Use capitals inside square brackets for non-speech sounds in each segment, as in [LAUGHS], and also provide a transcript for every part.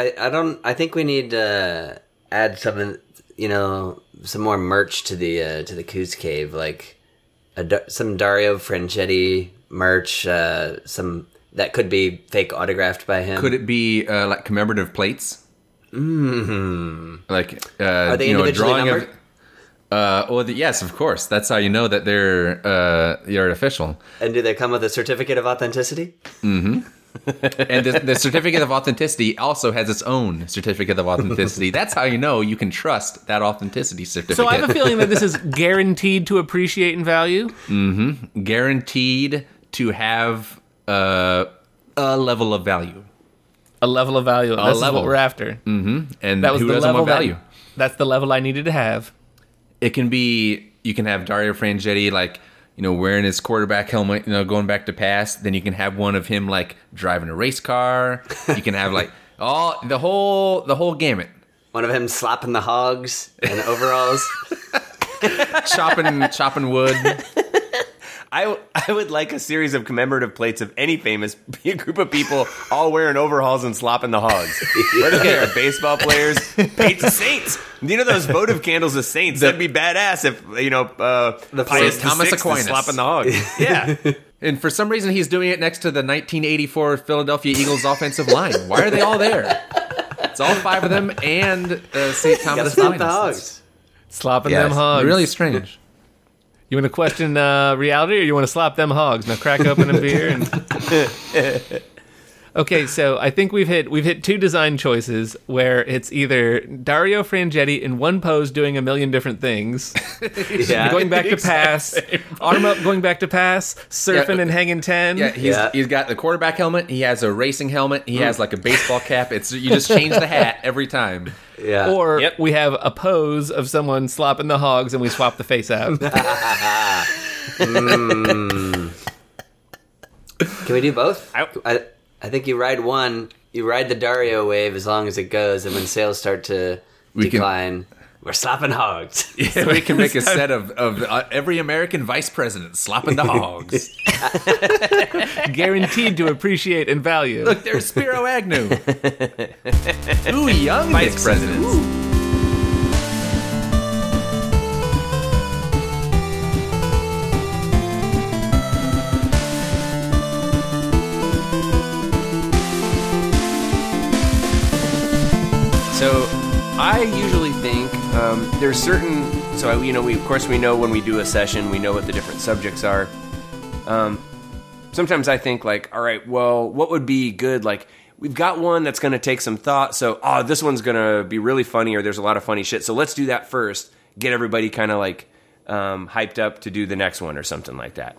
I, I don't. I think we need to add some, you know, some more merch to the uh, to the Coos Cave, like a, some Dario Franchetti merch, uh, some that could be fake autographed by him. Could it be uh, like commemorative plates? Mm-hmm. Like uh, Are they you know, a drawing numbered? of. Uh, well, the, yes, of course. That's how you know that they're uh, they're official. And do they come with a certificate of authenticity? And the, the certificate of authenticity also has its own certificate of authenticity. That's how you know you can trust that authenticity certificate. So I have a feeling that this is guaranteed to appreciate in value. Mm-hmm. guaranteed to have uh, a level of value. A level of value. This is level. what we're after. Mm-hmm. And That was who the doesn't level want value? That, that's the level I needed to have. it can be you can have Dario Frangetti like you know wearing his quarterback helmet, you know, going back to pass. Then you can have one of him like driving a race car. You can have like [LAUGHS] all the whole the whole gamut. One of him slapping the hogs in overalls. [LAUGHS] Chopping chopping wood. [LAUGHS] I, I would like a series of commemorative plates of any famous group of people all wearing overalls and slopping the hogs. Whether they are baseball players, paint saints. You know those votive candles of saints? That'd be badass if you know uh, The Pius Saint Thomas VI Aquinas. slapping the hogs. [LAUGHS] Yeah, And for some reason, he's doing it next to the 1984 Philadelphia Eagles offensive line. Why are they all there? It's all five of them and uh, St. Thomas slap Aquinas. the hogs. Slopping Yes. them hogs. Really strange. You want to question uh, reality, or you want to slap them hogs? Now crack open a beer and. [LAUGHS] Okay, so I think we've hit we've hit two design choices where it's either Dario Frangetti in one pose doing a million different things, [LAUGHS] Yeah. going back to pass, arm up, going back to pass, surfing Yeah, and hanging ten. Yeah, he's, Yeah. he's got the quarterback helmet. He has a racing helmet. He has mm. like a baseball cap. It's you just change the hat every time. Yeah. Or Yep. we have a pose of someone slopping the hogs and we swap the face out. [LAUGHS] Hmm. [LAUGHS] Can we do both? I- I, I think you ride one, you ride the Dario wave as long as it goes, and when sales start to We can- decline, we're slapping hogs. [LAUGHS] Yeah, we can make a set of, of uh, every American vice president slapping the hogs. [LAUGHS] Guaranteed to appreciate and value. Look, there's Spiro Agnew. [LAUGHS] Ooh, young vice Nixon. Um, there's certain. So you know, we of course we know when we do a session, we know what the different subjects are. Um, sometimes I think like, all right, well, what would be good? Like we've got one that's going to take some thought. So oh, this one's going to be really funny, or there's a lot of funny shit. So let's do that first. Get everybody kind of like um, hyped up to do the next one or something like that.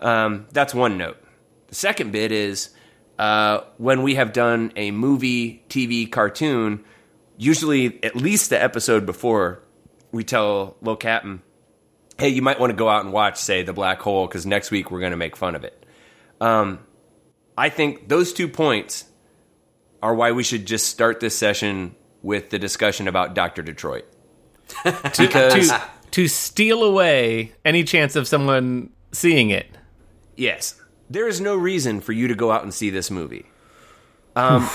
Um, that's one note. The second bit is uh, when we have done a movie, TV, cartoon, usually at least the episode before, we tell Lil Captain, hey, you might want to go out and watch, say, The Black Hole, because next week we're going to make fun of it. Um, I think those two points are why we should just start this session with the discussion about Dr. Detroit. [LAUGHS] because, to, to steal away any chance of someone seeing it. yes, there is no reason for you to go out and see this movie. Um,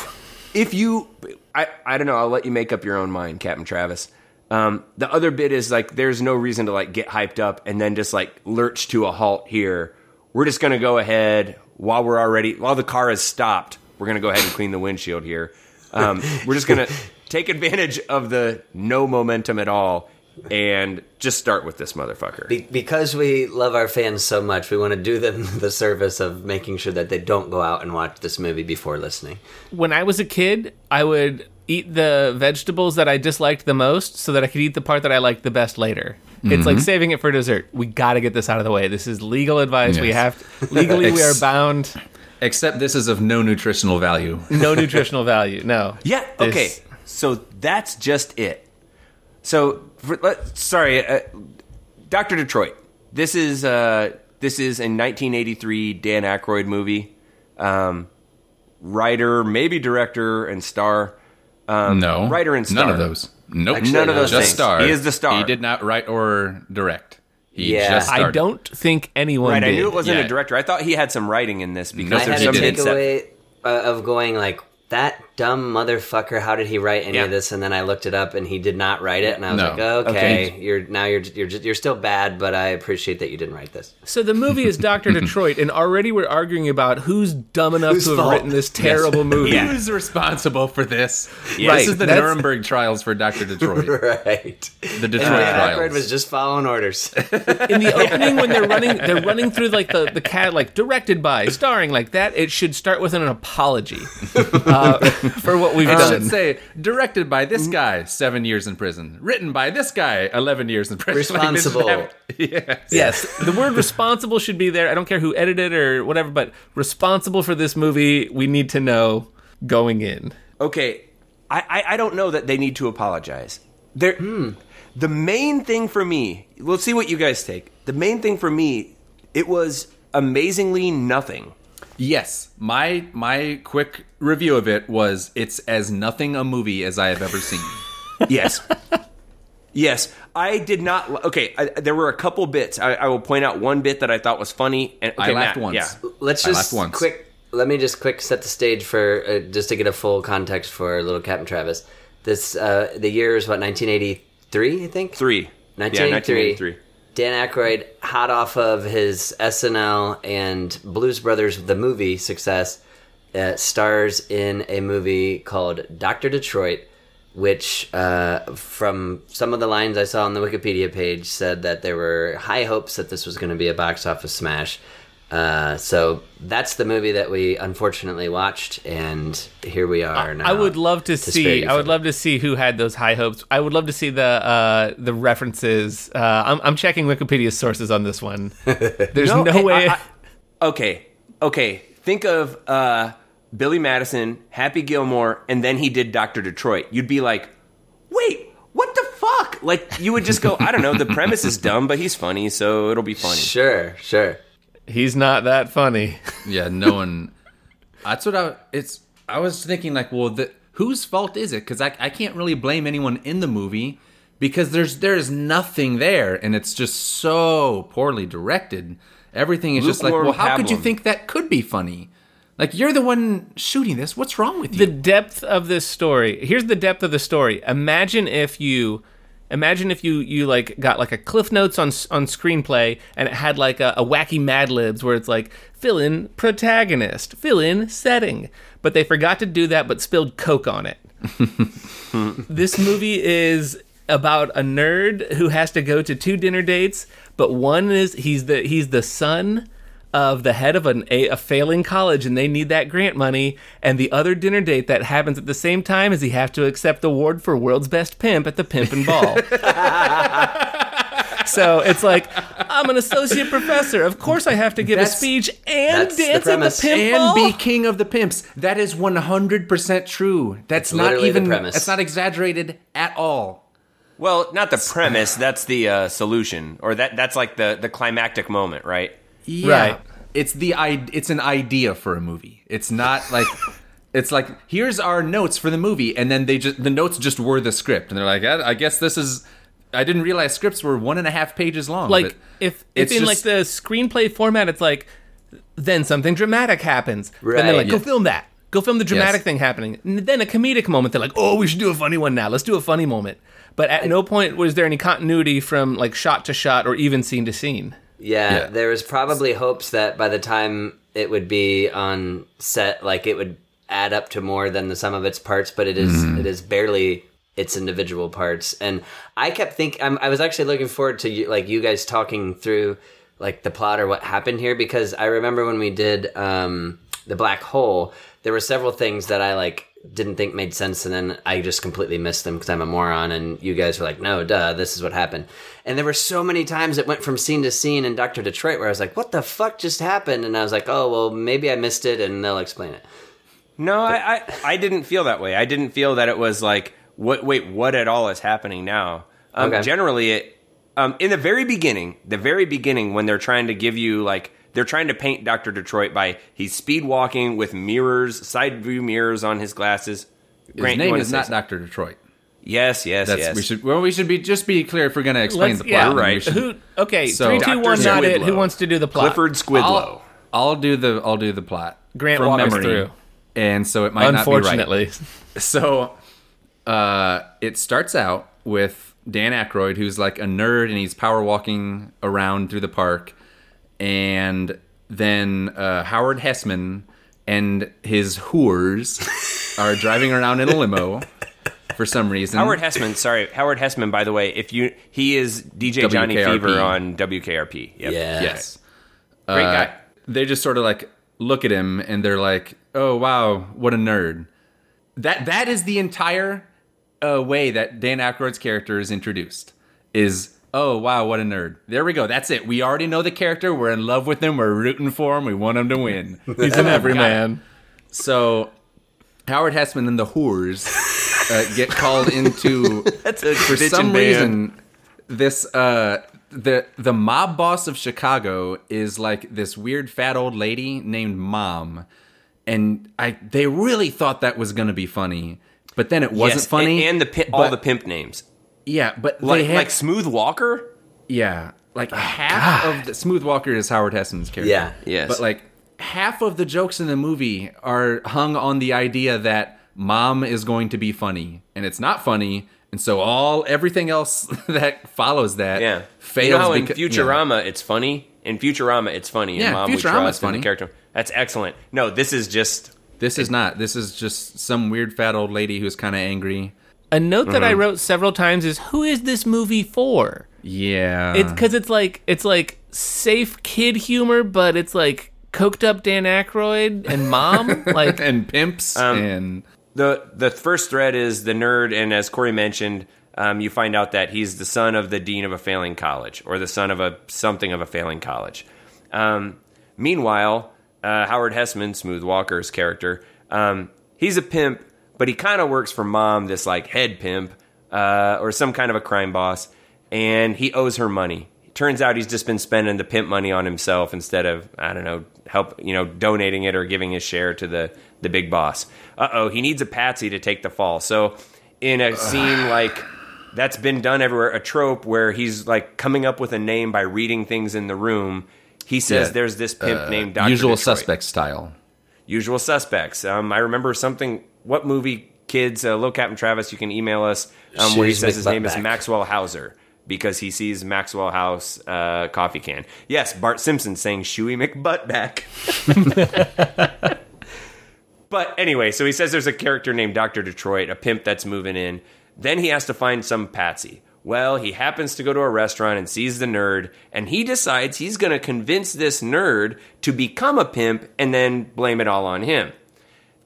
if you, I, I don't know, I'll let you make up your own mind, Captain Travis. Um, the other bit is like, there's no reason to like get hyped up and then just like lurch to a halt here. We're just gonna go ahead while we're already while the car has stopped. We're gonna go ahead and clean the windshield here. Um, we're just gonna [LAUGHS] take advantage of the no momentum at all and just start with this motherfucker. Be- because we love our fans so much, we want to do them [LAUGHS] the service of making sure that they don't go out and watch this movie before listening. When I was a kid, I would eat the vegetables that I disliked the most so that I could eat the part that I liked the best later. It's like mm-hmm. saving it for dessert. We got to get this out of the way. This is legal advice. We Yes. have legally we are bound. Except this is of no nutritional value. [LAUGHS] No nutritional value. No. Yeah. This- Okay. So that's just it. So for, let, sorry, uh, Doctor Detroit. This is uh, this is a 1983 Dan Aykroyd movie. Um, writer, maybe director and star. Um, No. writer and star. None of those. Nope. Actually, None of those Just things. star. He is the star. He did not write or direct. He Yeah. just. I don't think anyone Right. I knew it wasn't Yeah. a director. I thought he had some writing in this because No, I there's had he a some didn't. hits that- takeaway uh, of going like that dumb motherfucker, how did he write any Yeah. of this? And then I looked it up, and he did not write it. And I was No. like, okay, Okay. you're now you're you're you're still bad, but I appreciate that you didn't write this. So the movie is Doctor [LAUGHS] Detroit, and already we're arguing about who's dumb enough Whose to have fault? written this terrible [LAUGHS] movie. Who's responsible for this? Right, This is the that's- Nuremberg trials for Dr. [LAUGHS] Detroit. right. The Detroit And Dan trials. Aykroyd was just following orders. in the opening when they're running they're running through like the the cat like directed by starring like that it should start with an apology uh, [LAUGHS] for what we've It done should say directed by this mm-hmm. guy, seven years in prison. Written by this guy, eleven years in prison. [LAUGHS] Like, this is Responsible. how- [LAUGHS] yes. yes the word responsible should be there i don't care who edited or whatever but responsible for this movie we need to know going in Okay, I, I, I don't know that they need to apologize. There, hmm. the main thing for me, we'll see what you guys take. The main thing for me, it was amazingly nothing. Yes. My my quick review of it was it's as nothing a movie as I have ever seen. Yes. [LAUGHS] yes. I did not. Okay, I, there were a couple bits. I, I will point out one bit that I thought was funny. And okay, I laughed Matt, once. Yeah. Let's I just laughed once. quick. Let me just quick set the stage for uh, just to get a full context for little Captain Travis. This uh, the year is what 1983, I think. Three. Yeah, 1983. 1983. Dan Aykroyd, hot off of his SNL and Blues Brothers the movie success, uh, stars in a movie called Doctor Detroit, which, uh, from some of the lines I saw on the Wikipedia page, said that there were high hopes that this was going to be a box office smash. Uh, so that's the movie that we unfortunately watched, and here we are now. I would love to, spare see. I would love to see who had those high hopes. I would love to see the uh, the references. Uh, I'm, I'm checking Wikipedia's sources on this one. [LAUGHS] There's no, hey, way. I- I- okay, okay. Think of uh, Billy Madison, Happy Gilmore, and then he did Doctor Detroit. You'd be like, wait, what the fuck? Like you would just go, I don't know. The premise is [LAUGHS] dumb, but he's funny, so it'll be funny. Sure, sure. He's not that funny. Yeah, no one. That's what I. It's. I was thinking like, well, the, whose fault is it? Because I, I can't really blame anyone in the movie because there's there's nothing there, and it's just so poorly directed. Everything is just like, Lukewarm well, how could you think that could be funny? Like you're the one shooting this. What's wrong with you? the depth of this story here's the depth of the story imagine if you imagine if you you like got like a cliff notes on on screenplay and it had like a, a wacky mad libs where it's like fill in protagonist fill in setting. But they forgot to do that but spilled coke on it. [LAUGHS] This movie is about a nerd who has to go to two dinner dates but one is he's the he's the son of the head of an, a, a failing college and they need that grant money and the other dinner date that happens at the same time is he have to accept the award for world's best pimp at the pimp and ball [LAUGHS] so it's like i'm an associate professor of course i have to give a speech and that's the dance at the premise. pimp and ball be king of the pimps. That is 100% true. That's not literally the even. premise. That's not exaggerated at all. Well, not the premise. That's the uh, solution, or that that's like the the climactic moment, right? Yeah. Right. It's the i- it's an idea for a movie. It's not [LAUGHS] like it's like here's our notes for the movie, and then they just the notes just were the script, and they're like, I, I guess this is. I didn't realize scripts were one and a half pages long. like but if if it's in just- like the screenplay format it's like then something dramatic happens and they're like go Yeah. film that go film the dramatic Yes. thing happening and then a comedic moment they're like oh we should do a funny one now let's do a funny moment but at no point was there any continuity from like shot to shot or even scene to scene Yeah, Yeah. there was probably hopes that by the time it would be on set, like it would add up to more than the sum of its parts. But it is- it is barely its individual parts. And I kept thinking, I was actually looking forward to you, like you guys talking through like the plot or what happened here because I remember when we did um, the black hole, there were several things that I like didn't think made sense and then I just completely missed them because I'm a moron and you guys were like, no, duh, this is what happened. And there were so many times it went from scene to scene in Dr. Detroit where I was like, what the fuck just happened? And I was like, oh, well, maybe I missed it and they'll explain it. No, I, I I didn't feel that way. I didn't feel that it was like what wait what at all is happening now. Um, Okay. Generally, it um, in the very beginning, the very beginning when they're trying to give you like they're trying to paint Doctor Detroit by he's speed walking with mirrors, side view mirrors on his glasses. his Grant, you name is not? Doctor Detroit. Yes, yes, That's yes. we should. Well, we should be just be clear if we're going to explain Let's- the yeah, plot. then we right. should- who okay So- three two Dr. one not it who wants to do the plot Clifford Skridlow. I'll, I'll do the I'll do the plot. grant from walk memory. through and so it might not be right. Unfortunately, [LAUGHS] So uh, it starts out with Dan Aykroyd, who's like a nerd and he's power walking around through the park. And then uh, Howard Hesseman and his whores [LAUGHS] are driving around in a limo for some reason. Howard Hesseman, sorry, Howard Hesseman. By the way, if you he is DJ Johnny Fever on WKRP. Yep. Yeah. Yes. great Uh, guy. They just sort of like look at him and they're like, "Oh wow, what a nerd." That that is the entire uh, way that Dan Aykroyd's character is introduced. Is oh wow, what a nerd. There we go. That's it. We already know the character. We're in love with him. We're rooting for him. We want him to win. [LAUGHS] he's an everyman. so Howard Hesseman and the whores uh, get called into [LAUGHS] That's a for some band. reason this uh the the mob boss of chicago is like this weird fat old lady named mom and i they really thought that was gonna be funny but then it wasn't Yes, funny and, and the pi- all but- the pimp names, yeah but like they had, like Smooth Walker. yeah like oh, half of the smooth walker is howard heston's character Yeah. Yes. but like half of the jokes in the movie are hung on the idea that mom is going to be funny and it's not funny and so all everything else [LAUGHS] that follows that Yeah, fails You know how in yeah. Futurama it's funny. In Futurama it's funny. Yeah, and Mom Futurama's funny. Character. That's excellent. No, this is just This is not. This is just some weird fat old lady who's kind of angry. A note that I Mm-hmm. wrote several times is, "Who is this movie for?" Yeah. It's because it's like it's like safe kid humor, but it's like coked up Dan Aykroyd and mom. [LAUGHS] like and pimps Um, and the the first thread is the nerd, and as Corey mentioned, um, you find out that he's the son of the dean of a failing college, or the son of a something of a failing college. Um, meanwhile, uh, Howard Hesseman, Smooth Walker's character, um, he's a pimp, but he kind of works for mom, this like head pimp, uh, or some kind of a crime boss, and he owes her money. Turns out he's just been spending the pimp money on himself instead of I don't know help you know donating it or giving his share to the the big boss. Uh oh, he needs a patsy to take the fall. So in a scene like that's been done everywhere, a trope where he's like coming up with a name by reading things in the room. He says Yeah. there's this pimp named Dr. usual Detroit. suspect style. Usual Suspects. Um, I remember something. What movie, kids? Uh, Low Captain Travis. You can email us um, where he says his name is Maxwell Hauser because he sees Maxwell House uh, coffee can. Yes, Bart Simpson saying "Shoey McButtback." [LAUGHS] but anyway, so he says there's a character named Doctor Detroit, a pimp that's moving in. Then he has to find some patsy. Well, he happens to go to a restaurant and sees the nerd, and he decides he's going to convince this nerd to become a pimp and then blame it all on him.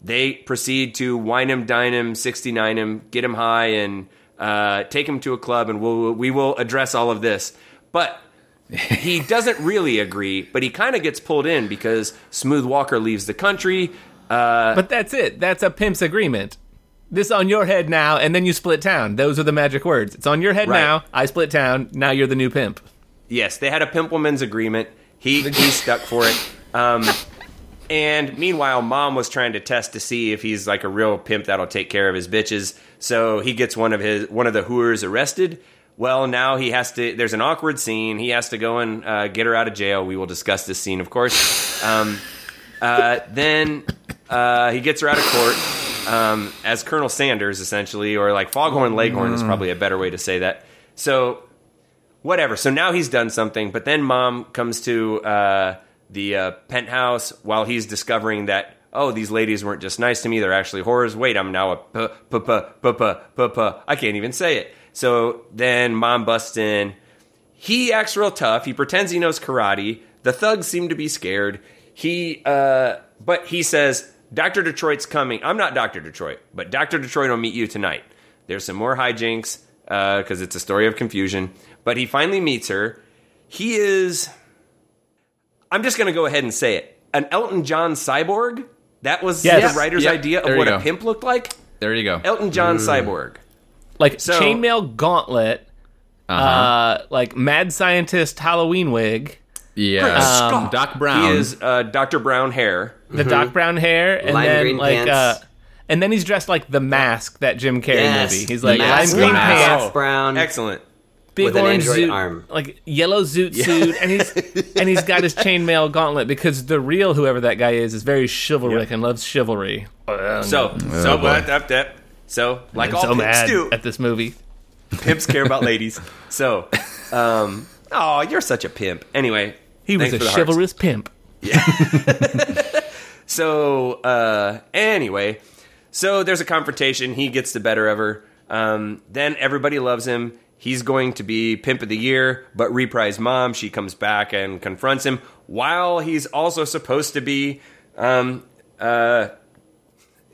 They proceed to wine him, dine him, 69 him, get him high, and uh, take him to a club, and we'll, we will address all of this. But [LAUGHS] he doesn't really agree, but he kind of gets pulled in because Smooth Walker leaves the country. Uh, But that's it. That's a pimp's agreement. This on your head now, and then you split town. Those are the magic words. It's on your head Right. now. I split town. Now you're the new pimp. Yes, they had a Pimpleman's agreement. He he stuck for it. Um, and meanwhile, mom was trying to test to see if he's like a real pimp that'll take care of his bitches. So he gets one of his one of the hooers arrested. Well, now he has to. There's an awkward scene. He has to go and uh, get her out of jail. We will discuss this scene, of course. Um, uh, then uh, he gets her out of court um, as Colonel Sanders, essentially, or like Foghorn Leghorn is probably a better way to say that. So whatever. So now he's done something, but then mom comes to uh, the uh, penthouse while he's discovering that oh, these ladies weren't just nice to me; they're actually whores. Wait, I'm now a p p p p p p p. I can't even say it. So then mom busts in. He acts real tough. He pretends he knows karate. The thugs seem to be scared. He, uh, but he says, Dr. Detroit's coming. I'm not Dr. Detroit, but Dr. Detroit will meet you tonight. There's some more hijinks because it's a story of confusion. But he finally meets her. He is, I'm just going to go ahead and say it, an Elton John cyborg. That was Yes. the writer's Yep. idea There of you what a pimp looked like. There you go. Elton John cyborg. Like So- chainmail gauntlet. Uh-huh. Uh, like mad scientist Halloween wig. yeah. Scott. Doc Brown. He is uh, Dr. Brown hair. the Doc Brown hair, and Lime then green like pants. uh, and then he's dressed like the mask that Jim Carrey Yes, movie. He's like Mask, lime green Mask. pants, Doc Brown. Excellent. Big with an orange android zoot, arm. like yellow zoot suit, and he's [LAUGHS] and he's got his chainmail gauntlet because the real whoever that guy is is very chivalric and loves chivalry. So, so what? Up, up. So, like I'm all so pimps mad do, at this movie. pimps care about ladies. So, [LAUGHS] um, oh, you're such a pimp. Anyway, He was a for the hearts. chivalrous pimp. Yeah. [LAUGHS] So, uh, anyway, so there's a confrontation. He gets the better of her. Um, then everybody loves him. He's going to be pimp of the year, but reprise mom, she comes back and confronts him while he's also supposed to be, um, uh,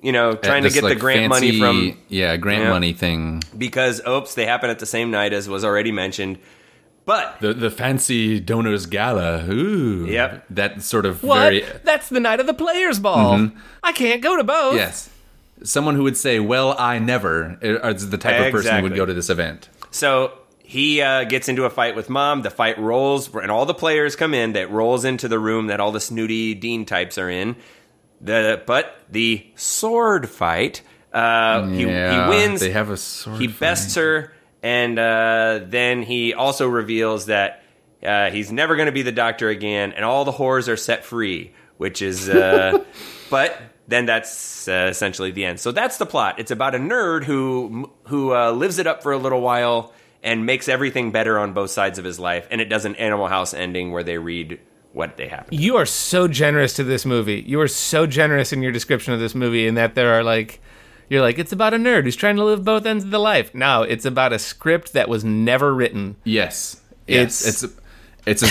you know, trying to This, get the like, grant money from yeah grant Yeah. money thing. because oops, they happen at the same night as was already mentioned. But The the fancy donors gala. Ooh. Yep. That sort of What? very That's the night of the players' ball. I can't go to both. yes. Someone who would say, "Well, I never," is the type of person who would go to this event. So he uh, gets into a fight with mom. The fight rolls, and all the players come in. That rolls into the room that all the snooty dean types are in. The but the sword fight. Uh, he, Yeah, he wins. They have a sword. he fight. bests her, and uh, then he also reveals that uh, he's never going to be the doctor again, and all the whores are set free. Which is, uh, [LAUGHS] but then that's uh, essentially the end. So that's the plot. It's about a nerd who who uh, lives it up for a little while and makes everything better on both sides of his life, and it does an Animal House ending where they read what they happen. You are so generous to this movie. You are so generous in your description of this movie in that there are like you're like it's about a nerd who's trying to live both ends of the life. No, it's about a script that was never written. Yes. It's- Yes. It's it's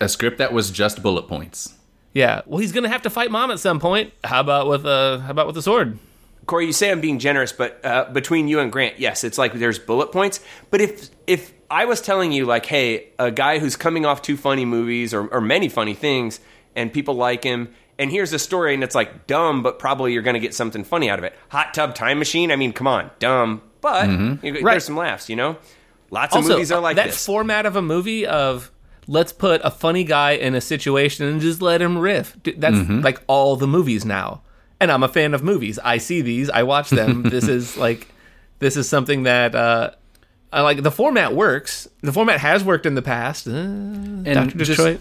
a, [LAUGHS] a script that was just bullet points. Yeah. Well, he's going to have to fight mom at some point. How about with a how about with a sword? Corey, you say I'm being generous, but uh, between you and Grant, yes, it's like there's bullet points. But if if I was telling you like, hey, a guy who's coming off two funny movies or, or many funny things, and people like him, and here's a story, and it's like dumb, but probably you're going to get something funny out of it. Hot Tub Time Machine. I mean, come on, dumb, but you- Right. there's some laughs. You know, lots of movies are like that this. format of a movie of let's put a funny guy in a situation and just let him riff. That's Mm-hmm. like all the movies now. And I'm a fan of movies. I see these, I watch them. [LAUGHS] this is like this is something that uh I like the format works. The format has worked in the past. Uh, And Dr. just-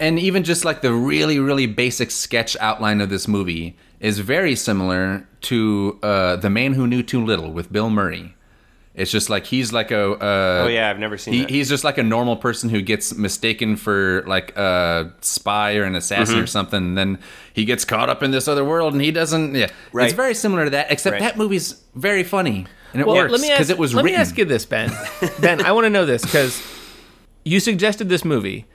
and even just like the really really basic sketch outline of this movie is very similar to uh, the man who knew too little with bill murray it's just like he's like a uh, oh yeah, I've never seen he, that. he's just like a normal person who gets mistaken for like a spy or an assassin Mm-hmm. or something and then he gets caught up in this other world and he doesn't yeah Right. it's very similar to that except Right. that movie's very funny and it Well, works let me ask, because it was let written me ask you this, Ben. [LAUGHS] ben, I want to know this because you suggested this movie.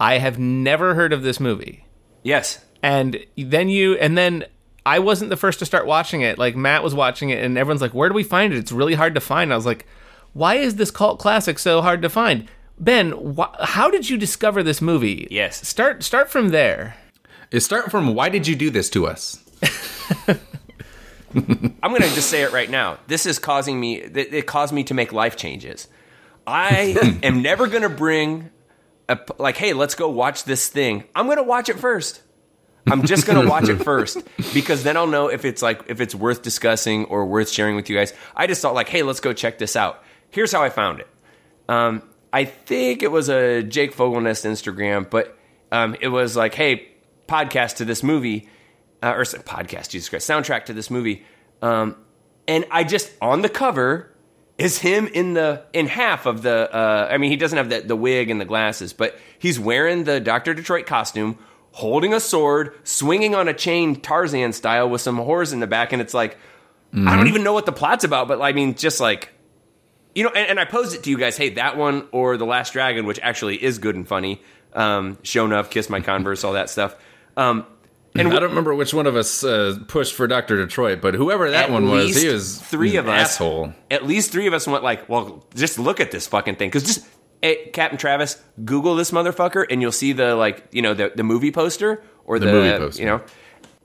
I have never heard of this movie. yes, and then you and then I wasn't the first to start watching it. Like Matt was watching it, and everyone's like, "Where do we find it? It's really hard to find." I was like, "Why is this cult classic so hard to find?" Ben, wh- how did you discover this movie? Yes. start start from there. it start from why did you do this to us [LAUGHS] I'm going to just say it right now. This is causing me. It it caused me to make life changes. I [LAUGHS] am never going to bring a like, hey, let's go watch this thing. I'm going to watch it first. I'm just going to watch it [LAUGHS] first because then I'll know if it's like if it's worth discussing or worth sharing with you guys. I just thought like, hey, let's go check this out. Here's how I found it. Um, I think it was a Jake Fogelnest Instagram, but um, it was like, hey, podcast to this movie, uh, or podcast, Jesus Christ, soundtrack to this movie. Um, and I just on the cover is him in the in half of the. Uh, I mean, he doesn't have the, the wig and the glasses, but he's wearing the Doctor Detroit costume, holding a sword, swinging on a chain, Tarzan style, with some whores in the back, and it's like. I don't even know what the plot's about, but I mean, just like you know, and, and I posed it to you guys. Hey, that one or the Last Dragon, which actually is good and funny. Um, Sho'nuff, kiss my Converse, all that stuff. Um, and I don't remember which one of us uh, pushed for Doctor Detroit, but whoever that one was, he was three of an us. asshole. At least three of us went like, well, just look at this fucking thing, because just hey, Captain Travis, Google this motherfucker, and you'll see the like, you know, the the movie poster or the, movie poster. You know,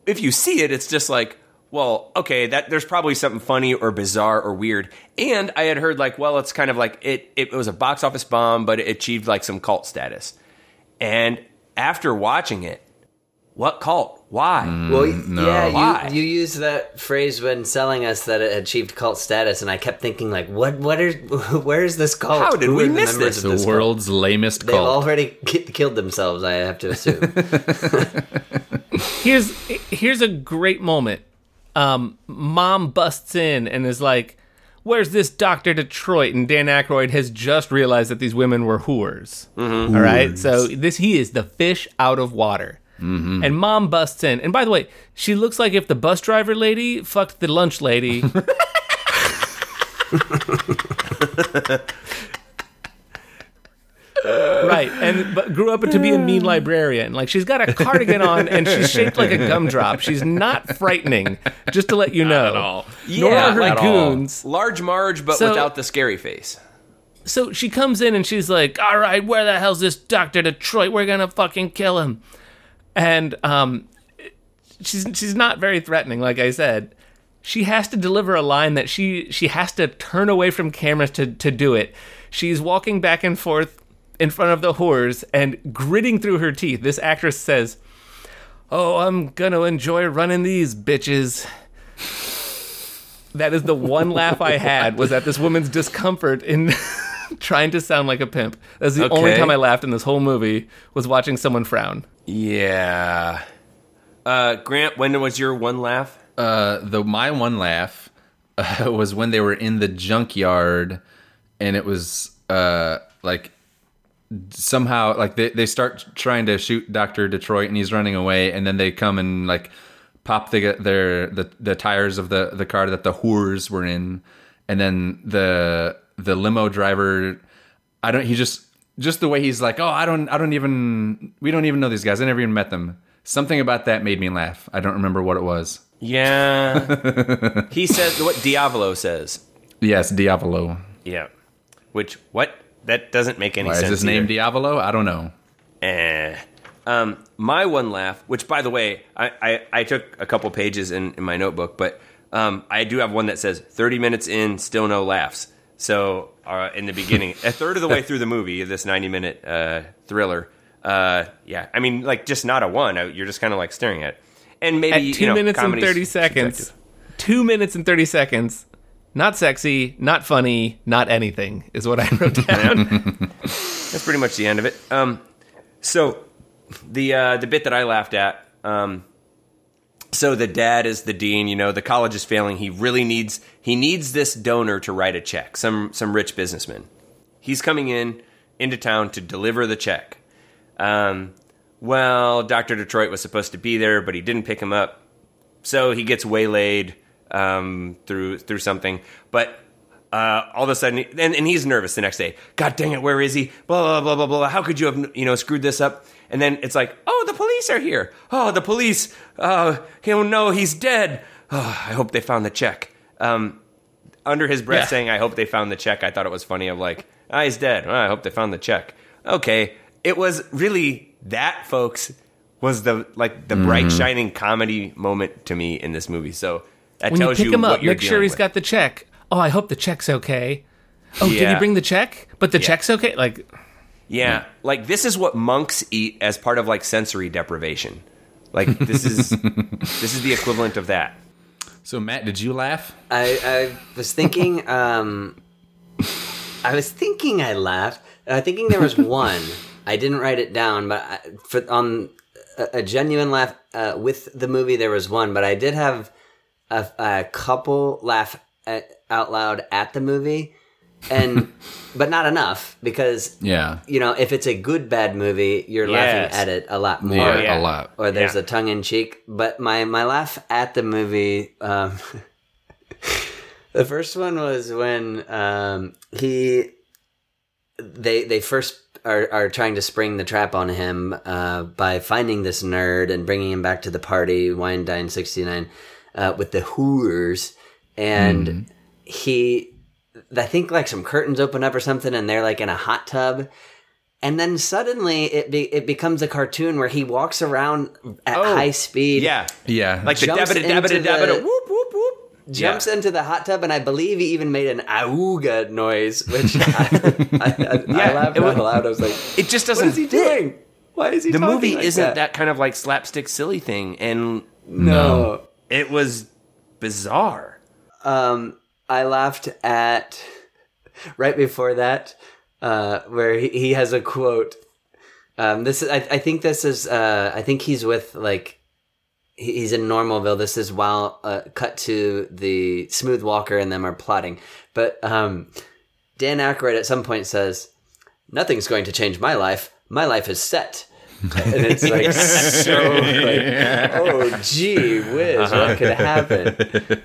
if you see it, it's just like. Well, okay, that there's probably something funny or bizarre or weird. And I had heard like, well, it's kind of like it it was a box office bomb, but it achieved like some cult status. And after watching it, What cult? Why? Well, no. yeah, Why? you, you used that phrase when selling us that it achieved cult status, and I kept thinking like, what, what is, [LAUGHS] where is this cult? How did Who we are the miss members this? of The cult? world's lamest cult. They've cult. already ki- killed themselves. I have to assume. [LAUGHS] [LAUGHS] here's here's a great moment. Um, mom busts in and is like, "Where's this Doctor Detroit?" And Dan Aykroyd has just realized that these women were whores. All right, so this he is the fish out of water. Mm-hmm. And mom busts in, and by the way, she looks like if the bus driver lady fucked the lunch lady. [LAUGHS] right, and but grew up to be a mean librarian. Like she's got a cardigan on, and she's shaped like a gumdrop. She's not frightening, just to let you know. at all. Nor Yeah, are her at all. goons. Large Marge, but So- without the scary face. So she comes in and she's like, "All right, where the hell's this Doctor Detroit? We're gonna fucking kill him." And um, she's she's not very threatening, like I said. She has to deliver a line that she she has to turn away from cameras to to do it. She's walking back and forth in front of the whores and gritting through her teeth. This actress says, "Oh, I'm gonna enjoy running these bitches." That is the one laugh I had was at this woman's discomfort in [LAUGHS] [LAUGHS] trying to sound like a pimp. That's the only time I laughed in this whole movie was watching someone frown. Yeah. Uh, Grant, when was your one laugh? Uh, the my one laugh uh, [LAUGHS] was when they were in the junkyard, and it was uh like somehow like they, they start trying to shoot Doctor Detroit, and he's running away, and then they come and like pop the their the the tires of the the car that the whores were in, and then the the limo driver, I don't he just just the way he's like, oh, I don't I don't even we don't even know these guys. I never even met them. Something about that made me laugh. I don't remember what it was. Yeah. [LAUGHS] he says what Diavolo says. Yes, Diavolo. Yeah. Which, what? That doesn't make any Why sense. is his name. Diavolo? I don't know. Eh. Um, my one laugh, which by the way, I, I, I took a couple pages in, in my notebook, but um, I do have one that says 30 minutes in, still no laughs. So uh, in the beginning, a third of the way through the movie, this 90 minute uh, thriller, uh, yeah, I mean, like just not a one. You're just kind of like staring at it. And maybe, At you two know, minutes and 30 seconds. Two minutes and 30 seconds. Not sexy, not funny, not anything, is what I wrote down. That's pretty much the end of it. Um, so the uh, the bit that I laughed at. Um, so the dad is the dean. You know, the college is failing. He really needs he needs this donor to write a check. Some some rich businessman. He's coming in into town to deliver the check. Um, well, Doctor Detroit was supposed to be there, but he didn't pick him up. So he gets waylaid um, through through something. But uh, all of a sudden, and, and he's nervous the next day. God dang it, where is he? Blah blah blah blah blah. How could you have you know screwed this up? And then it's like, oh, the police are here. Oh, the police. Oh, oh no, he's dead. Oh, I hope they found the check. Um, under his breath, Yeah. saying, "I hope they found the check." I thought it was funny. Of like, ah, he's dead. Oh, I hope they found the check. Okay, it was really that, folks. Was the like the bright shining comedy moment to me in this movie. So that when you tells pick you him up, make sure he's with. got the check. Oh, I hope the check's okay. Oh, did he bring the check? But the Yeah. check's okay? Like, Yeah, like this is what monks eat as part of like sensory deprivation. Like this is [LAUGHS] this is the equivalent of that. So Matt, did you laugh? I, I was thinking, um, I was thinking I laughed. I was thinking there was [LAUGHS] one. I didn't write it down, but I, for on a, a genuine laugh uh, with the movie, there was one. But I did have a, a couple laugh at, out loud at the movie, and [LAUGHS] but not enough because Yeah. you know if it's a good bad movie, you're Yes. laughing at it a lot more Yeah, yeah. a lot. or there's Yeah. a tongue in cheek. But my my laugh at the movie, um, [LAUGHS] the first one was when um, he they they first are are trying to spring the trap on him uh, by finding this nerd and bringing him back to the party, Wine Dine sixty nine, uh, with the Hoors, and he. I think like some curtains open up or something, and they're like in a hot tub, and then suddenly it be, it becomes a cartoon where he walks around at Oh, high speed, Yeah, Yeah. like the Jumps dabba dabba into dabba whoop whoop whoop. jumps yeah. into the hot tub, and I believe he even made an auga noise, which I, [LAUGHS] I, I, I laughed it out was- loud. I was like, It just doesn't is he fit. doing?" Why is he? the movie like isn't that. that? kind of like slapstick silly thing, and No. it was bizarre. Um, I laughed at right before that, uh, where he, he has a quote. Um, this is, I, I think this is, uh, I think he's with like, he's in Normalville. This is while uh, cut to the Smooth Walker and them are plotting. But um, Dan Aykroyd at some point says, "Nothing's going to change my life. My life is set." And it's like [LAUGHS] so like, oh gee whiz, what could happen?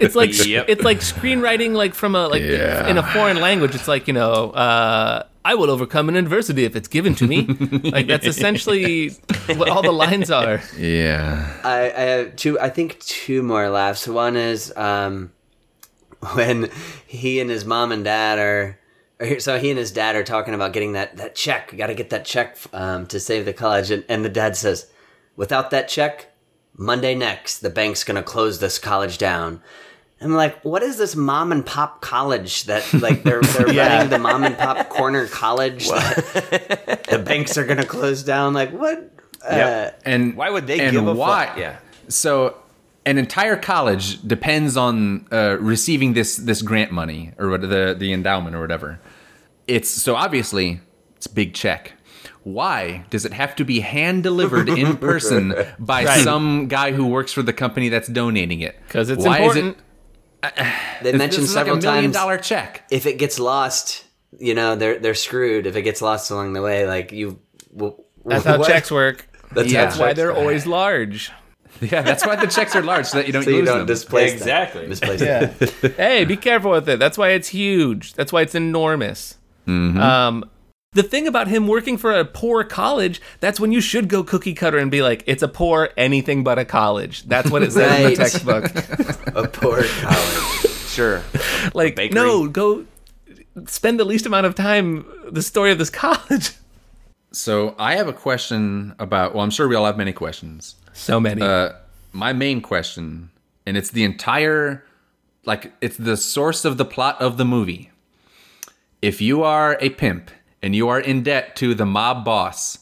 It's like Yep. it's like screenwriting, like from a like in a foreign language. It's like you know, uh, I will overcome an adversity if it's given to me. [LAUGHS] like that's essentially what all the lines are. Yeah. I, I have two. I think two more laughs. One is um, when he and his mom and dad are. Or, so he and his dad are talking about getting that that check. You got to get that check um, to save the college, and, and the dad says, "Without that check, Monday next, the bank's gonna close this college down." I'm like, what is this mom and pop college that like they're they're [LAUGHS] running the mom and pop corner college that [LAUGHS] the banks are gonna close down? Like what? Uh, And Why would they and give a why? fuck? Yeah. So an entire college depends on uh, receiving this this grant money or what the the endowment or whatever. It's so obviously it's big check. Why does it have to be hand delivered in [LAUGHS] person by Right. some guy who works for the company that's donating it? 'Cause it's Why important. they Is it, [SIGHS] mentioned this is like a several million times dollar check. if it gets lost, you know they're they're screwed. If it gets lost along the way, like you, w- That's how what? checks work. [LAUGHS] That's, Yeah. That's why they're always large. [LAUGHS] Yeah, that's why the checks are large so that you don't so you lose don't them. displace them. Exactly. Misplace them. hey, be careful with it. That's why it's huge. That's why it's enormous. Um, the thing about him working for a poor college, that's when you should go cookie cutter and be like, it's a poor anything but a college. That's what it [LAUGHS] says in the textbook. [LAUGHS] A poor college. Sure. [LAUGHS] like, no, go spend the least amount of time the story of this college. So I have a question about. Well, I'm sure we all have many questions. So many. Uh, my main question, and it's the entire, like, it's the source of the plot of the movie. If you are a pimp and you are in debt to the mob boss,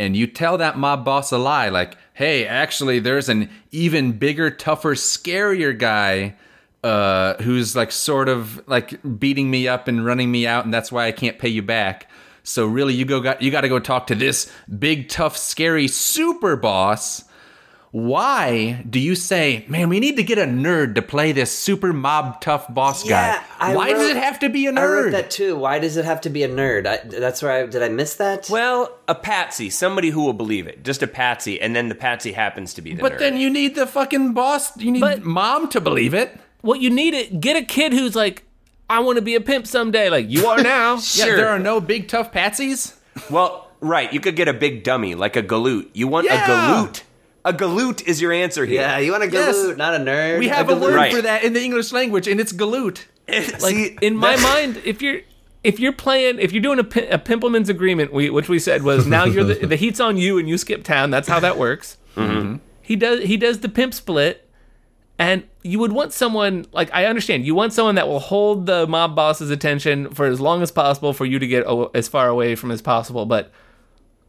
and you tell that mob boss a lie, like, hey, actually, there's an even bigger, tougher, scarier guy uh, who's like sort of like beating me up and running me out, and that's why I can't pay you back. So really, you go you got to go talk to this big, tough, scary super boss. Why do you say, man, we need to get a nerd to play this super mob tough boss Yeah, guy? I Why does wrote- it have to be a I wrote nerd? that too. Why does it have to be a nerd? I, that's where I did. I miss that. Well, a patsy, somebody who will believe it, just a patsy, and then the patsy happens to be the but nerd. then you need the fucking boss. You need But- mom to believe it. what you need it get a kid who's like, I want to be a pimp someday. Like you are now. [LAUGHS] sure. Yeah, there are no big tough patsies. well, right, you could get a big dummy like a galoot. You want Yeah. a galoot. A galoot is your answer here. yeah, you want to Yes. galoot, not a nerd. We have a galoot. word Right. for that in the English language, and it's galoot. [LAUGHS] like See, in my mind if you're if you're playing if you're doing a, pi- a pimpleman's agreement we, which we said was now you're the, the heat's on you and you skip town that's how that works [LAUGHS] mm-hmm. he does he does the pimp split and you would want someone like i understand you want someone that will hold the mob boss's attention for as long as possible for you to get o- as far away from as possible but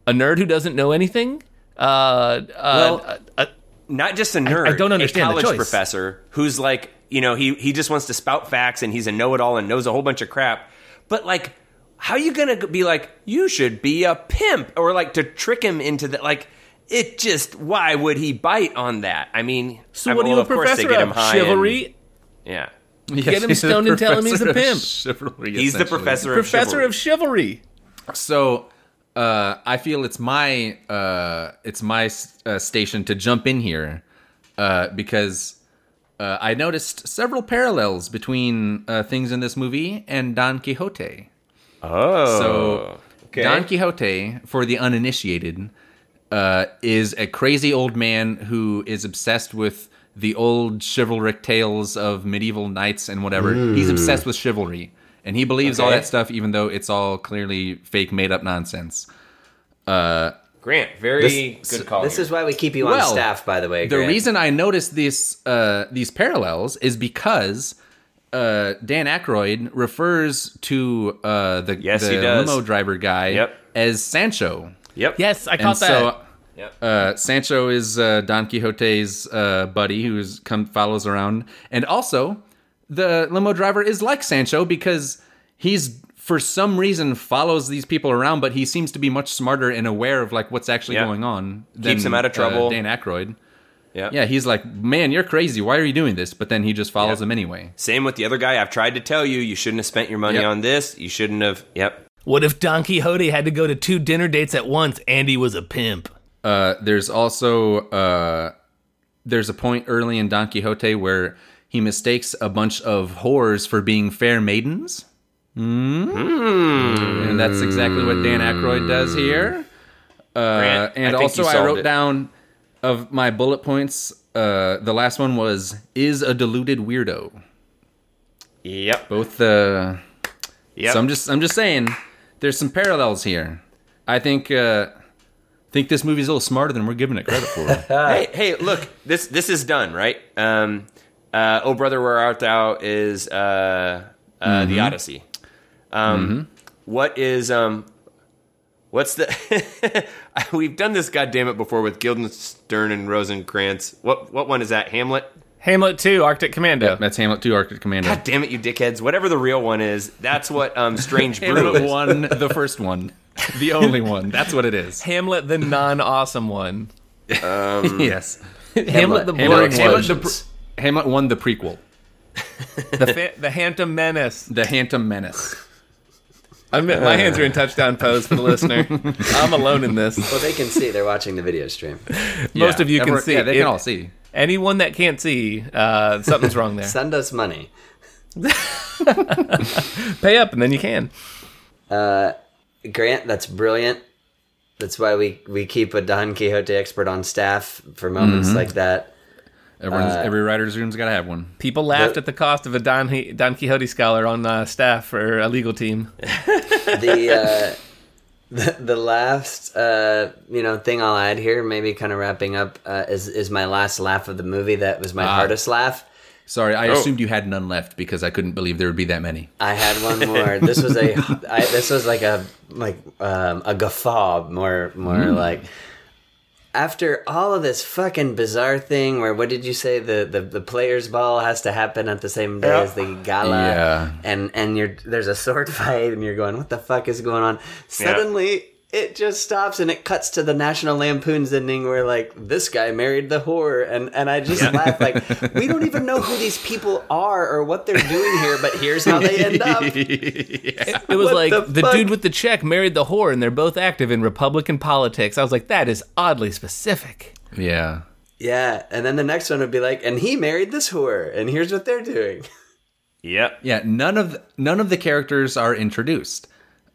a nerd who doesn't know anything uh, uh, Well, uh, not just a nerd. I don't understand A the college choice. professor who's like, you know, he he just wants to spout facts and he's a know-it-all and knows a whole bunch of crap. But like, how are you gonna be like, you should be a pimp, or like to trick him into that? Like, it just why would he bite on that? I mean, so I- what are you well, a of course they professor get him of high and- chivalry yeah, Get him stoned and tell him he's a pimp. he's the professor of professor chivalry. of chivalry So uh, I feel it's my uh, it's my uh, station to jump in here uh, because uh, I noticed several parallels between uh, things in this movie and Don Quixote. Oh, So okay. Don Quixote, for the uninitiated, uh, is a crazy old man who is obsessed with the old chivalric tales of medieval knights and whatever. He's obsessed with chivalry, and he believes all that stuff, even though it's all clearly fake, made up nonsense. Grant, very good call. This here. is why we keep you on staff, by the way. The Grant. reason I noticed this uh, these parallels is because uh, Dan Aykroyd refers to uh, the, Yes, the limo driver guy Yep. as Sancho. Yep. Yes, I And caught that. so Yep. uh, Sancho is uh, Don Quixote's uh, buddy who's come follows around, and also the limo driver is like Sancho because he's for some reason follows these people around, but he seems to be much smarter and aware of like what's actually Yeah. going on. Keeps him out of trouble. Uh, Dan Aykroyd. Yep. Yeah, he's like, man, you're crazy. Why are you doing this? But then he just follows Yep. him anyway. Same with the other guy. I've tried to tell you, you shouldn't have spent your money Yep. on this. You shouldn't have. Yep. what if Don Quixote had to go to two dinner dates at once and he was a pimp? Uh, there's also uh, there's a point early in Don Quixote where he mistakes a bunch of whores for being fair maidens. Mm. And that's exactly what Dan Aykroyd does here. Uh, Grant, I and think also, you I wrote it. down of my bullet points. Uh, the last one was is a deluded weirdo. Yep. Both the Yep. so I'm just I'm just saying there's some parallels here. I think uh think this movie's a little smarter than we're giving it credit for. [LAUGHS] hey, hey, look, this this is done, right? Um, uh, oh, brother, where art thou? Is uh, uh, Mm-hmm. the Odyssey. Um, what is um, what's the? [LAUGHS] We've done this, goddamn it, before with Guildenstern and Rosencrantz. What what one is that? Hamlet. Hamlet 2, Arctic Commando. That's Hamlet 2 Arctic Commander. God damn it, you dickheads! Whatever the real one is, that's what um, Strange [LAUGHS] Brew Hamlet is. 1, the first one. The only one. [LAUGHS] That's what it is. Hamlet, the non awesome one. yes. Hamlet, the Hamlet boring explosions. one. Hamlet, the pre- Hamlet won the prequel. The, fa- the Phantom Menace. The Phantom Menace. I'm, my hands are in touchdown pose for the listener. [LAUGHS] I'm alone in this. Well, they can see. They're watching the video stream. Most of you can everyone- see. Yeah, they If- can all see. Anyone that can't see, uh, something's wrong there. Send us money. [LAUGHS] Pay up, and then you can. Grant, that's brilliant. That's why we, we keep a Don Quixote expert on staff for moments Mm-hmm. like that. Everyone's, every writer's room's got to have one. People laughed The- at the cost of a Don, Don Quixote scholar on uh, staff for a legal team. [LAUGHS] The uh, [LAUGHS] the, the last uh, you know thing I'll add here, maybe kind of wrapping up, uh, is is my last laugh of the movie. That was my hardest laugh. Sorry, Oh. I assumed you had none left because I couldn't believe there would be that many. I had one more. This was a [LAUGHS] I, this was like a like um, a guffaw, more more like after all of this fucking bizarre thing where what did you say? The the, the players ball has to happen at the same day as the gala. Yeah. and and you're there's a sword [LAUGHS] fight and you're going what the fuck is going on? Suddenly it just stops and it cuts to the National Lampoon's ending where like this guy married the whore and and I just laugh like we don't even know who these people are or what they're doing here but here's how they end up [LAUGHS] It was What like the the, dude with the check married the whore, and they're both active in Republican politics. I was like, that is oddly specific. Yeah. yeah and then the next one would be like and he married this whore and here's what they're doing Yep. Yeah, none of none of the characters are introduced.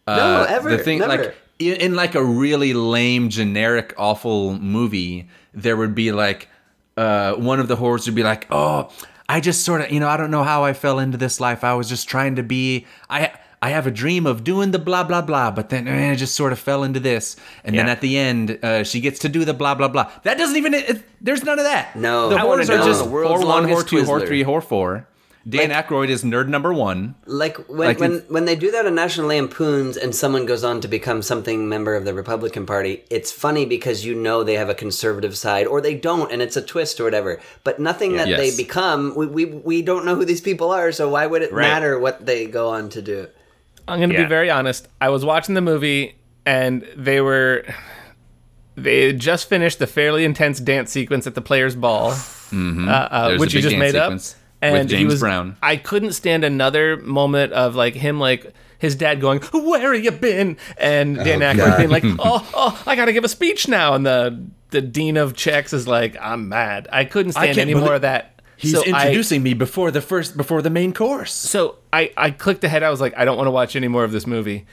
no Uh, ever the thing never. like in, like a really lame generic awful movie there would be like uh one of the whores would be like oh i just sort of you know i don't know how i fell into this life. I was just trying to be i i have a dream of doing the blah blah blah but then eh, i just sort of fell into this. And then at the end uh, she gets to do the blah blah blah. That doesn't even it, there's none of that. No. the I are just whore one whore longest two whore Twizzler. three whore four dan Like- Aykroyd is nerd number one like when Like when it's- when they do that on National Lampoons and someone goes on to become something member of the Republican Party, it's funny because you know they have a conservative side or they don't, and it's a twist or whatever. But nothing that Yes. they become, we, we we don't know who these people are, so why would it Right. matter what they go on to do? I'm going to Yeah. be very honest. I was watching the movie, and they were. They had just finished the fairly intense dance sequence at the Players' Ball, uh, uh, Mm-hmm. There's which a you just made sequence up. With And he James was, Brown. I couldn't stand another moment of like him, like his dad going, "Where have you been?" and oh, Dan Aykroyd God. being like, [LAUGHS] "Oh, oh, I got to give a speech now," and the the dean of checks is like, "I'm mad." I couldn't stand can't any more of that. He's So I- introducing me before the first before the main course. so I, I clicked ahead. I was like, I don't want to watch any more of this movie.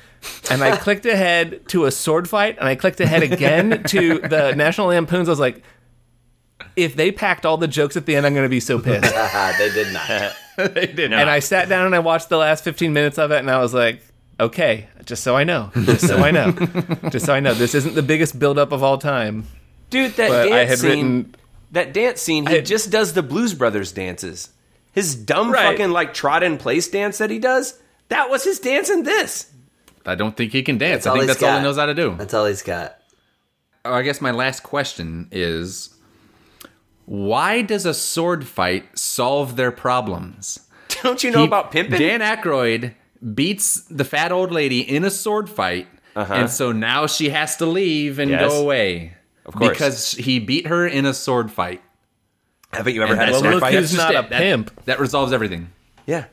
And I [LAUGHS] clicked ahead to a sword fight, and I clicked ahead again to the National Lampoons. I was like, if they packed all the jokes at the end, I'm going to be so [LAUGHS] pissed. They did not. [LAUGHS] they did not. and I sat down and I watched the last 15 minutes of it, and I was like, okay, just so I know, just so I know, [LAUGHS] just so I know, this isn't the biggest buildup of all time. Dude, that But dance I had scene. written- that dance scene. He had- just does the Blues Brothers dances. His dumb Right. fucking like trot in place dance that he does. That was his dance in this. I don't think he can dance. That's I all think he's that's all he knows how to do. That's all he's got. Oh, I guess my last question is why does a sword fight solve their problems? Don't you know He- about pimping? Dan Aykroyd beats the fat old lady in a sword fight, and so now she has to leave and Uh-huh. Yes. go away. Of course. Because he beat her in a sword fight. Haven't you ever And had a sword look fight? who's That's not it. a That- pimp. That resolves everything. Yeah.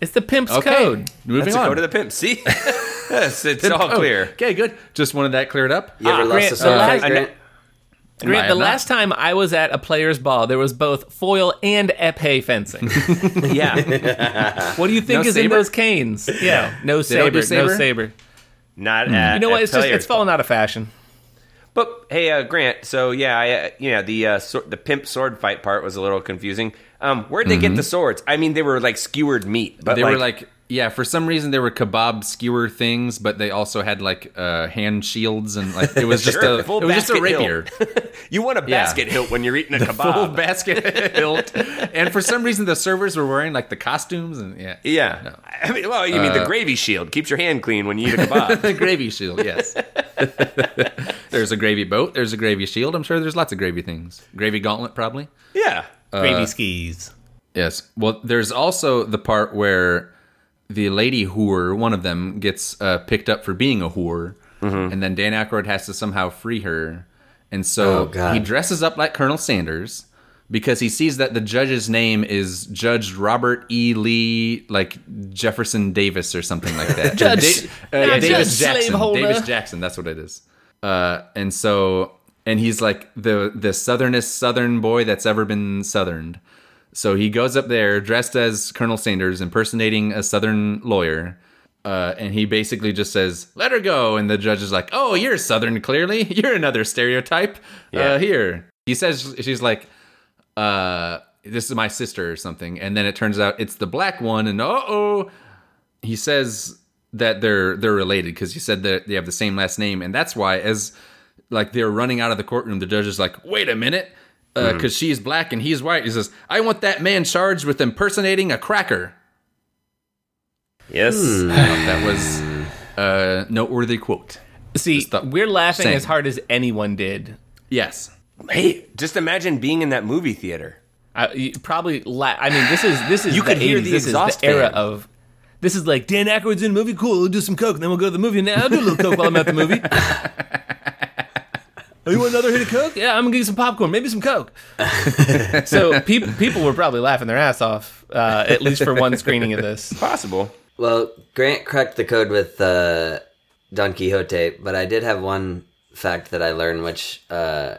It's the pimp's Okay. code. Moving That's the on. code of the pimp. See? yes, [LAUGHS] [LAUGHS] it's all Oh, clear. Okay, good. Just wanted that cleared up. You ever Ah, lost Grant, a sword the fight, last- Grant? Grant, the last time I was at a player's ball, there was both foil and epee fencing. [LAUGHS] Yeah. what do you think No is in those canes? Yeah, no don't saber, no saber? saber. Not at, You know what? It's just it's fallen out of fashion. But hey, uh, Grant. So yeah, I, uh, yeah, the uh, sword, the pimp sword fight part was a little confusing. Um, where'd they get the swords? I mean, they were like skewered meat, but they were like yeah for some reason they were kebab skewer things but they also had like uh hand shields and like it was [LAUGHS] just Sure, a full it was just a rapier. [LAUGHS] you want a Yeah. basket hilt when you're eating a [LAUGHS] full kebab. basket hilt. And for some reason the servers were wearing like the costumes and yeah. Yeah, I mean, well, you mean Uh, the gravy shield. Keeps your hand clean when you eat a kebab. the gravy shield yes. There's a gravy boat. There's a gravy shield. I'm sure there's lots of gravy things. Gravy gauntlet probably. Yeah, Gravy skis. Yes. Well, there's also the part where the lady whore, one of them, gets uh, picked up for being a whore, and then Dan Aykroyd has to somehow free her, and Oh, so God. he dresses up like Colonel Sanders because he sees that the judge's name is Judge Robert E. Lee, like Jefferson Davis or something like that. [LAUGHS] Judge- Da- yeah, uh, [LAUGHS] Davis Judge Jackson. Davis Jackson. That's what it is. Uh, and so, and he's like the the southernest Southern boy that's ever been Southerned. So he goes up there dressed as Colonel Sanders, impersonating a Southern lawyer. Uh, and he basically just says, "Let her go." And the judge is like, "Oh, you're Southern, clearly. [LAUGHS] You're another stereotype. Yeah. Uh, here." He says, "She's like, uh, this is my sister or something." And then it turns out it's the black one. And uh oh, he says that they're they're related because he said that they have the same last name, and that's why as like they're running out of the courtroom, the judge is like, "Wait a minute." Uh, mm-hmm. Because she's black and he's white. He says, I want that man charged with impersonating a cracker. yes. Hmm. That was a noteworthy quote. See, we're laughing same. as hard as anyone did. Yes. Hey, just imagine being in that movie theater. I, you probably. La- I mean, this is this is You the could hear the this exhaust is the era fan. of. This is like Dan Aykroyd's in a movie. Cool, we'll do some coke, and then we'll go to the movie. And now I'll do a little coke while I'm at the movie. [LAUGHS] Oh, you want another hit of coke? Yeah, I'm gonna get some popcorn, maybe some coke. [LAUGHS] so people people were probably laughing their ass off, uh, at least for one screening of this. Possible. Well, Grant cracked the code with uh, Don Quixote, but I did have one fact that I learned, which uh,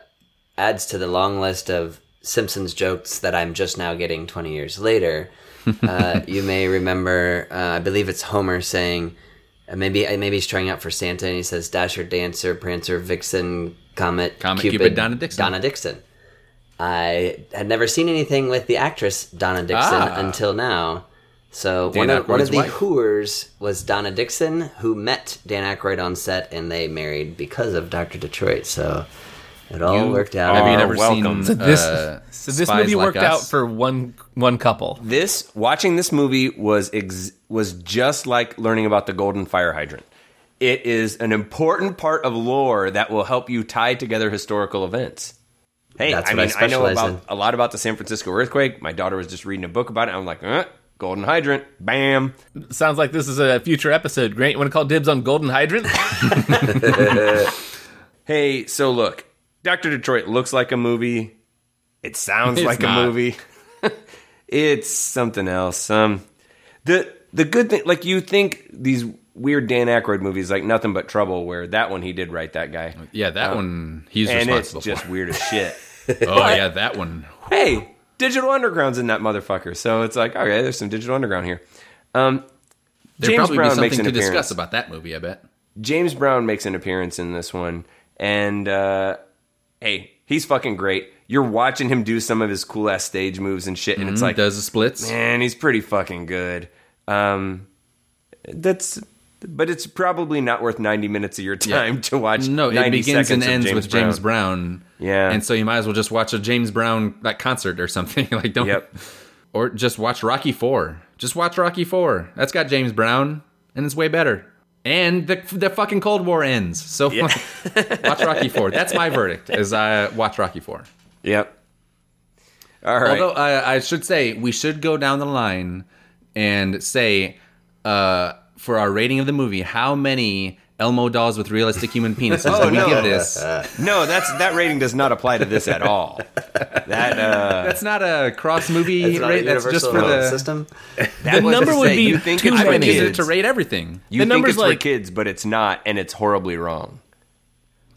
adds to the long list of Simpsons jokes that I'm just now getting 20 years later. [LAUGHS] uh, you may remember, uh, I believe it's Homer saying, uh, maybe maybe he's trying out for Santa, and he says, "Dasher, Dancer, Prancer, Vixen, Comet, Comet, Cupid, Donna Dixon." Donna Dixon." I had never seen anything with the actress Donna Dixon Ah. until now. So Dan one of, one of the wife. Whoers was Donna Dixon, who met Dan Aykroyd on set, and they married because of Doctor Detroit. So it all You- worked out. Have you are never welcome. seen So this uh, so this Spies movie Like worked Us? out for one one couple. This watching this movie was ex- was just like learning about the golden fire hydrant. It is an important part of lore that will help you tie together historical events. Hey, That's I what I mean, I, know about in. a lot about the San Francisco earthquake. My daughter was just reading a book about it. I'm like, uh, golden hydrant, bam. Sounds like this is a future episode. Grant, you want to call dibs on Golden Hydrant? [LAUGHS] [LAUGHS] Hey, so look, Doctor Detroit looks like a movie. It sounds It's like not. a movie. [LAUGHS] it's something else. Um, the the good thing, like you think these weird Dan Aykroyd movies, like Nothing But Trouble, where that one he did write that guy, Yeah, that one he's and it's just for. weird as shit. [LAUGHS] Oh yeah, that one. hey, Digital Underground's in that motherfucker, so it's like, okay, there's some Digital Underground here. Um, There'd James probably Brown be makes an to appearance. discuss about that movie. I bet. James Brown makes an appearance in this one, and uh, hey, he's fucking great. You're watching him do some of his cool ass stage moves and shit, and it's like, does the splits. man, he's pretty fucking good. Um, that's, but it's probably not worth 90 minutes of your time to watch. No, it begins and ends James with James Brown. Yeah. and so you might as well just watch a James Brown like concert or something. [LAUGHS] like don't. Yep. Or just watch Rocky Four. Just watch Rocky Four. That's got James Brown, and it's way better. And the the fucking Cold War ends. So [LAUGHS] watch Rocky Four. That's my verdict. Is I watch Rocky Four. Yep. All right. Although I, I should say we should go down the line and say uh, for our rating of the movie, how many Elmo dolls with realistic human penises Oh, we no. give this? no, that's that rating does not apply to this at all. That uh, That's not a cross movie It's not a rate. That's just for the. system. the number would be you think too it's I for many. use it kids. to rate everything. You The think number's it's for kids, but it's not, and it's horribly wrong.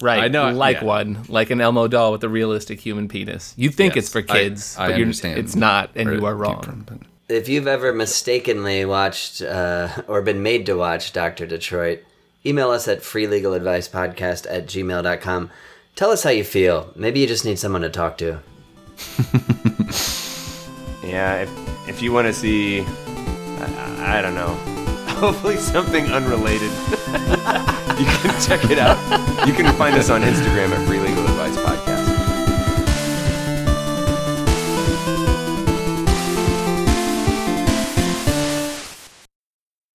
Right. I know, Like yeah. one, like an Elmo doll with a realistic human penis. You think Yes, it's for kids, I but you're, understand it's not, and where you are wrong. from, If you've ever mistakenly watched uh, or been made to watch Dr. Detroit, email us at freelegaladvicepodcast at gmail.com. Tell us how you feel. Maybe you just need someone to talk to. [LAUGHS] Yeah, if if you want to see, I, I don't know, [LAUGHS] hopefully something unrelated, [LAUGHS] you can check it out. You can find us on Instagram at Free Legal Advice Podcast.